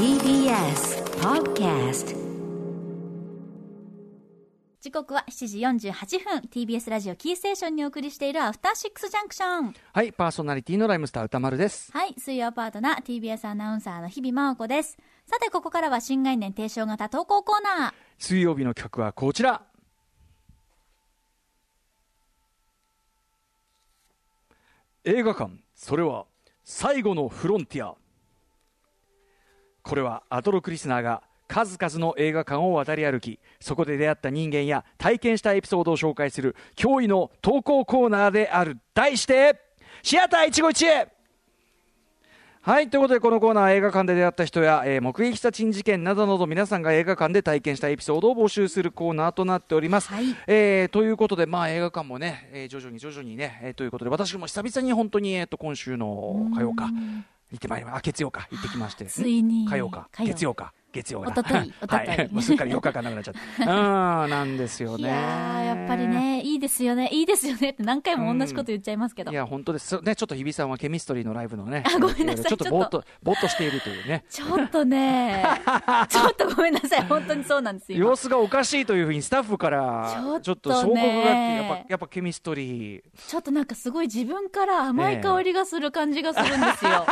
TBS Podcast 時刻は7時48分 TBS ラジオキーステーションにお送りしているアフターシックスジャンクションはい、パーソナリティのライムスター歌丸です。はい水曜パートナー TBS アナウンサーの日々真央子ですさてここからは新概念提唱型投稿コーナー水曜日の曲はこちら。映画館、それは最後のフロンティア。これはアトロクリスナーが数々の映画館を渡り歩き、そこで出会った人間や体験したエピソードを紹介する驚異の投稿コーナーである。題して、シアター一期一会はいということでこのコーナーは映画館で出会った人や、えー目撃した珍事件などなど皆さんが映画館で体験したエピソードを募集するコーナーとなっております。はいえーということで、まあ、映画館もね、えー徐々に徐々にね、えーということで私も久々に本当に、えー、と今週の火曜か行ってまいりまあ月曜か。行ってきまして。ついに。火曜か。月曜か月曜だおととい おととい。はい、もうすっかり4日間なくなっちゃった。うんなんですよね。いやーやっぱりねいいですよね。いいですよねって何回も同じこと言っちゃいますけど、いや本当です。ねちょっと日比さんはケミストリーのライブのねあごめんなさい。ちょっとぼーっとぼーっと。しているというね。ちょっとね。ちょっとごめんなさい。本当にそうなんですよ様子がおかしいというふうにスタッフからちょっとね。ちょっと証拠がやっぱやっぱケミストリー。ちょっとなんかすごい自分から甘い香りがする感じがするんですよ、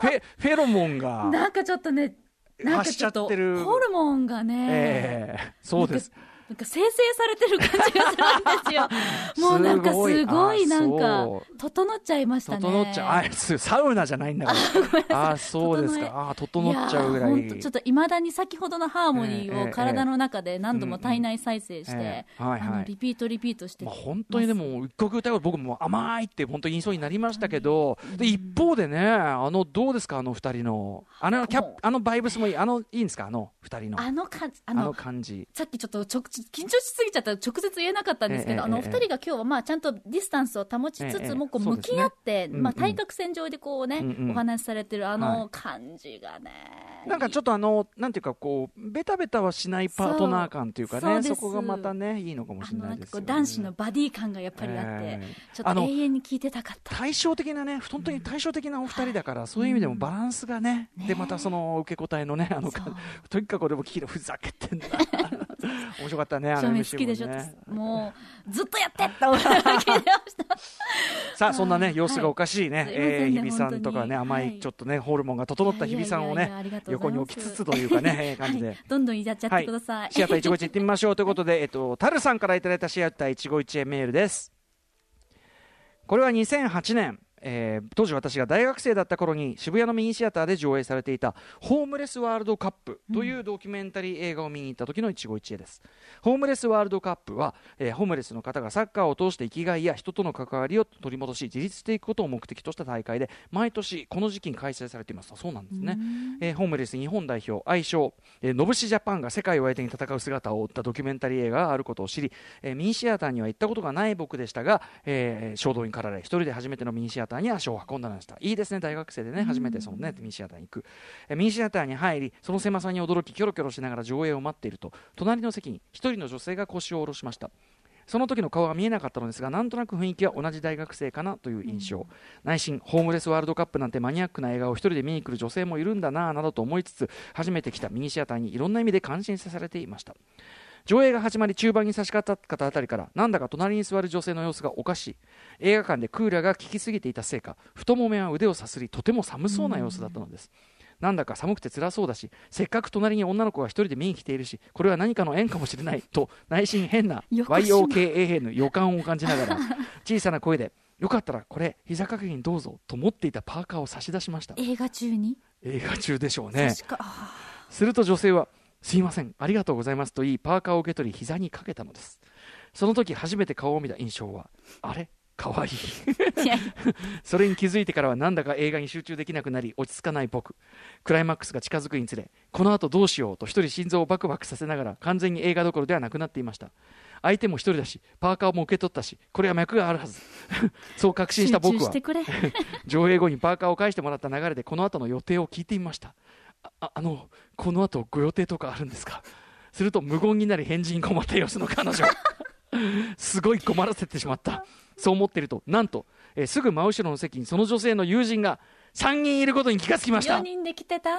フェフェロモンが。なんかちょっとねなんかちょっとホルモンがね、ええ。そうですなんか生成されてる感じがするんですよ。もうなんかすごいなんかそ、整っちゃいましたね。整っちゃう。あすサウナじゃないんだから。あそうですか。あ整っちゃうぐらい。ちょっといまだに先ほどのハーモニーを体の中で何度も体内再生して、リピートリピートして。まあ、本当にでも一曲歌う僕も甘いって本当に言いそうになりましたけど、で一方でねあのどうですかあの二人の。あのキャあのバイブスもいいあのいいんですか？あの二人の。あのかああのの感じ。さっきちょっとちょ緊張しすぎちゃったら直接言えなかったんですけど、ええあのおえ。え二人が今日はまあちゃんとディスタンスを保ちつええつもこう向き合って、うんうんまあ、対角線上でこうね、うんうんお話しされてるあはのい感じがね、なんかちょっとあのなんていうかこうベタベタはしないパートナー感っていうかねそこがまたねいいのかもしれないですよね。男子のバディ感がやっぱりあって、ええ。ちょっと永遠に聞いてたかった。対照的なね本当に対照的なお二人だから、そういう意味でもバランスがね、ねでまたその受け答えのねあのとにかく俺も聞いてふざけてんだ面白かったね あの正面 MC 好きでしょ、もね。もうずっとやってって思いました。さあそんなねはい。様子がおかしいね、すいえー日比さんとかね甘はい。いちょっとねホルモンが整った日比さんをね横に置きつつというかねえー感じで、はい、どんどんやっちゃってください。シアター一期一会行ってみましょうということで、えっと、タルさんからいただいたシアター一期一会メールです。これは2008年、えー当時私が大学生だった頃に渋谷のミニシアターで上映されていた「ホームレスワールドカップ」というドキュメンタリー映画を見に行った時の一期一会です。ホームレスワールドカップは、えーホームレスの方がサッカーを通して生きがいや人との関わりを取り戻し自立していくことを目的とした大会で毎年この時期に開催されています。あそうなんですね、えーホームレス日本代表愛称、えー、ノブシジャパンが世界を相手に戦う姿を追ったドキュメンタリー映画があることを知り、えーミニシアターには行ったことがない僕でしたが、えー衝動に駆られ一人で初めてのミニシアターに足を運んだのでしたいいですね大学生でね初めてそのねミニシアターに行く、えミニシアターに入りその狭さに驚きキョロキョロしながら上映を待っていると隣の席に一人の女性が腰を下ろしましたその時の顔は見えなかったのですがなんとなく雰囲気は同じ大学生かなという印象、内心ホームレスワールドカップなんてマニアックな映画を一人で見に来る女性もいるんだなぁなどと思いつつ初めて来たミニシアターにいろんな意味で感心させられていました上映が始まり中盤に差し掛かったあたりからなんだか隣に座る女性の様子がおかしい。映画館でクーラーが効きすぎていたせいか太ももや腕をさすりとても寒そうな様子だったのです、なんだか寒くて辛そうだしせっかく隣に女の子が一人で見に来ているしこれは何かの縁かもしれないと内心変な横島 YOKAA の予感を感じながら小さな声でよかったらこれ膝掛けにどうぞと持っていたパーカーを差し出しました。映画中に、映画中でしょうね。すると女性はすいません。ありがとうございます。と言いパーカーを受け取り膝にかけたのです。その時初めて顔を見た印象はあれ？かわい。い それに気づいてからはなんだか映画に集中できなくなり落ち着かない僕。クライマックスが近づくにつれこの後どうしようと一人心臓をバクバクさせながら完全に映画どころではなくなっていました。相手も一人だしパーカーも受け取ったしこれは脈があるはず。そう確信した僕は。上映後にパーカーを返してもらった流れでこの後の予定を聞いてみました。あああのこの後ご予定とかあるんですか？すると無言になり返事に困った様子の彼女。すごい困らせてしまった。そう思っているとなんと、えーすぐ真後ろの席にその女性の友人が3人いることに気がつきました。4人で来てた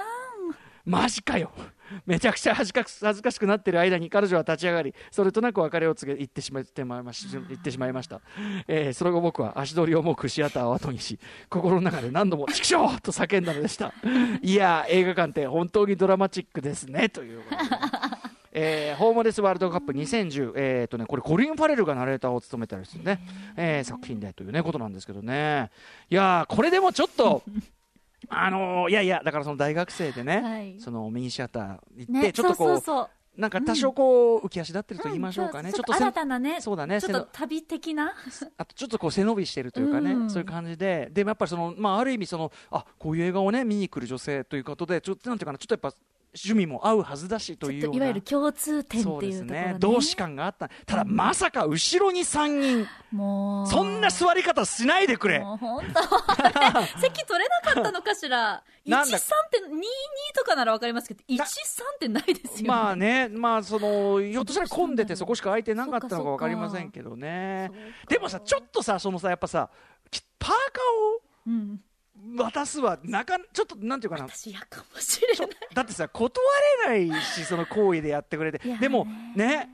マジかよ めちゃくちゃ恥ずか恥ずかしくなってる間に彼女は立ち上がりそれとなく別れを告げ言ってしまってまいまし 言ってしまいました、えーその後僕は足取り重くシアターを後にし心の中で何度も「チクショー!」と叫んだのでした。いやー映画館って本当にドラマチックですねということで。えーホームレスワールドカップ2010、えーとね、これコリン・ファレルがナレーターを務めたりするね、えー作品でという、ね、ことなんですけどね。いやーこれでもちょっとあのーいやいやだからその大学生でね、はい。そのミニシアター行って、ね、ちょっとこうそうそうそう。なんか多少こう、浮き足立ってると言いましょうかね、んちょっとせ新たなねそうだねちょっと旅的な。あとちょっとこう背伸びしてるというかね、うん。そういう感じで、でもやっぱりその、まあ、ある意味その、あこういう映画をね、見に来る女性ということで、ちょっとなんていうかな、ちょっとやっぱ趣味も合うはずだしといういわゆる共通点っていうそうですところね。ね同志感があった。ただまさか後ろに3人もう。そんな座り方しないでくれ。もう本当。席取れなかったのかしら。なんだ13って22とかならわかりますけど13ってないですよね。まあね。まあそのひょっとしたら混んでてそこしか空いてなかったのか分かりませんけどね。でもさちょっとさそのさやっぱさきパーカうん。ーを渡すはなかちょっとなんていうかな。私嫌かもしれない。だってさ断れないしその行為でやってくれて。でもね。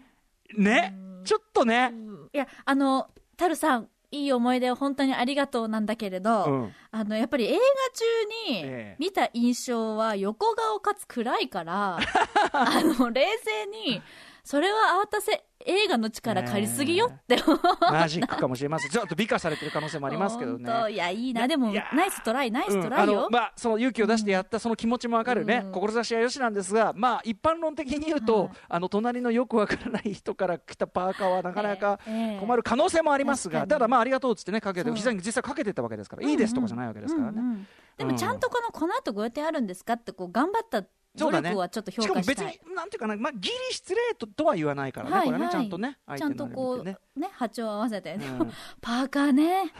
ね。ちょっとね。いやあのタルさんいい思い出を本当にありがとうなんだけれど、うん。あのやっぱり映画中にええ。見た印象は横顔かつ暗いから あの冷静にそれは慌たせ映画の力借りすぎよって思う。マジックかもしれません。ちょっと美化されてる可能性もありますけどね。いやいいな。でもナイストライナイストライよ、のまあ、その勇気を出してやったその気持ちもわかるね、うん。志はよしなんですが、まあ、一般論的に言うと、はいあの隣のよくわからない人から来たパーカーはなかなかええ困る可能性もありますが、確かに。ただ、まあ、ありがとうっつってねかけてそう。実際に実際かけてたわけですから、いいですとかじゃないわけですからね。うんうん。でもちゃんとこのこの後ご予定あるんですかってこう頑張った努そうだね。力はちょっと評しかも別価したいに、なんていうかな、まあ、ギリ失礼ととは言わないからね、これね、はいはい。ちゃんとね、ちゃんとこうね波長合わせて、ねでもパーカーね。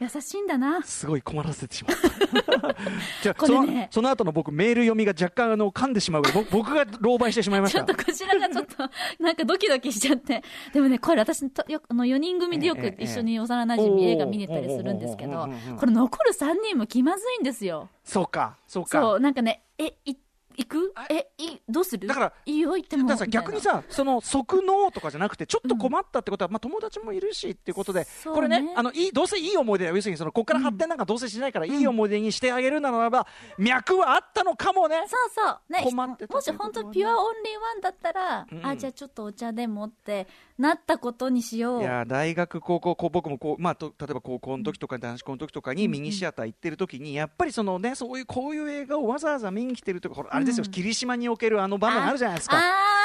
優しいんだな。すごい困らせてしまった。じゃあ、そのこれね。その後の僕、メール読みが若干あの噛んでしまう。僕僕が狼狽してしまいました。ちょっ。とこちらがちょっとなんかドキドキしちゃって。でもねこれ私とよあの4人組でよく一緒に幼馴染映画見に行ったりするんですけどこれ残る3人も気まずいんですよ。そうか、そうか。そうなんかねえい行く？えいどうする？だからいいよ行っても。逆にさその即納とかじゃなくてちょっと困ったってことは、まあ、友達もいるしっていうことで、ね。これねあのいいどうせいい思い出要するにそのここから発展なんかどうせしないから、いい思い出にしてあげるならば、脈はあったのかもね。そうそう。ね困ってたもし本当ピュアオンリーワンだったら、うん。あじゃあちょっとお茶でもってなったことにしよう。いや大学高校こう僕もこう、まあ、と例えば高校の時とか男子校の時とかにミニシアター行ってる時にやっぱりそのねそういうこういう映画をわざわざ見に来てるとかほらあれですよ、うん。霧島におけるあの場面あるじゃないですか。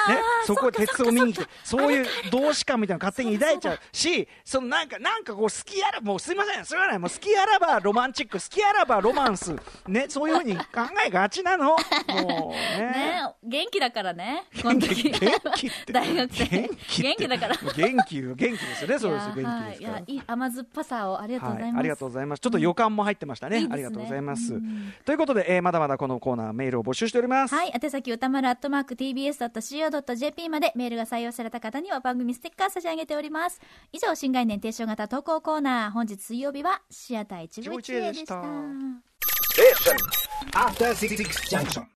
ね、そこで鉄を見に来てそういう同志感みたいなの勝手に抱いちゃう。しそのなんかなんかこう好きあらもうすいません。すいません。もう好きあらばロマンチック好きあらばロマンス。ねそういうふうに考えがちなの。もうね。ね元気だからね。この時。元気って。大学生。元気元気だから。元気元気ですよね。そうですよ元気ですいやはいいからやいい甘酸っぱさをありがとうございます、はい、ありがとうございます。ちょっと予感も入ってましたね。いいですね。ありがとうございます。うん。ということで、えーまだまだこのコーナーメールを募集しております。はい。宛先歌丸アットマーク tbs.co.jp までメールが採用された方には番組ステッカー差し上げております。以上、新概念提唱型投稿コーナー。本日水曜日はシアター一期一会でした。Junction.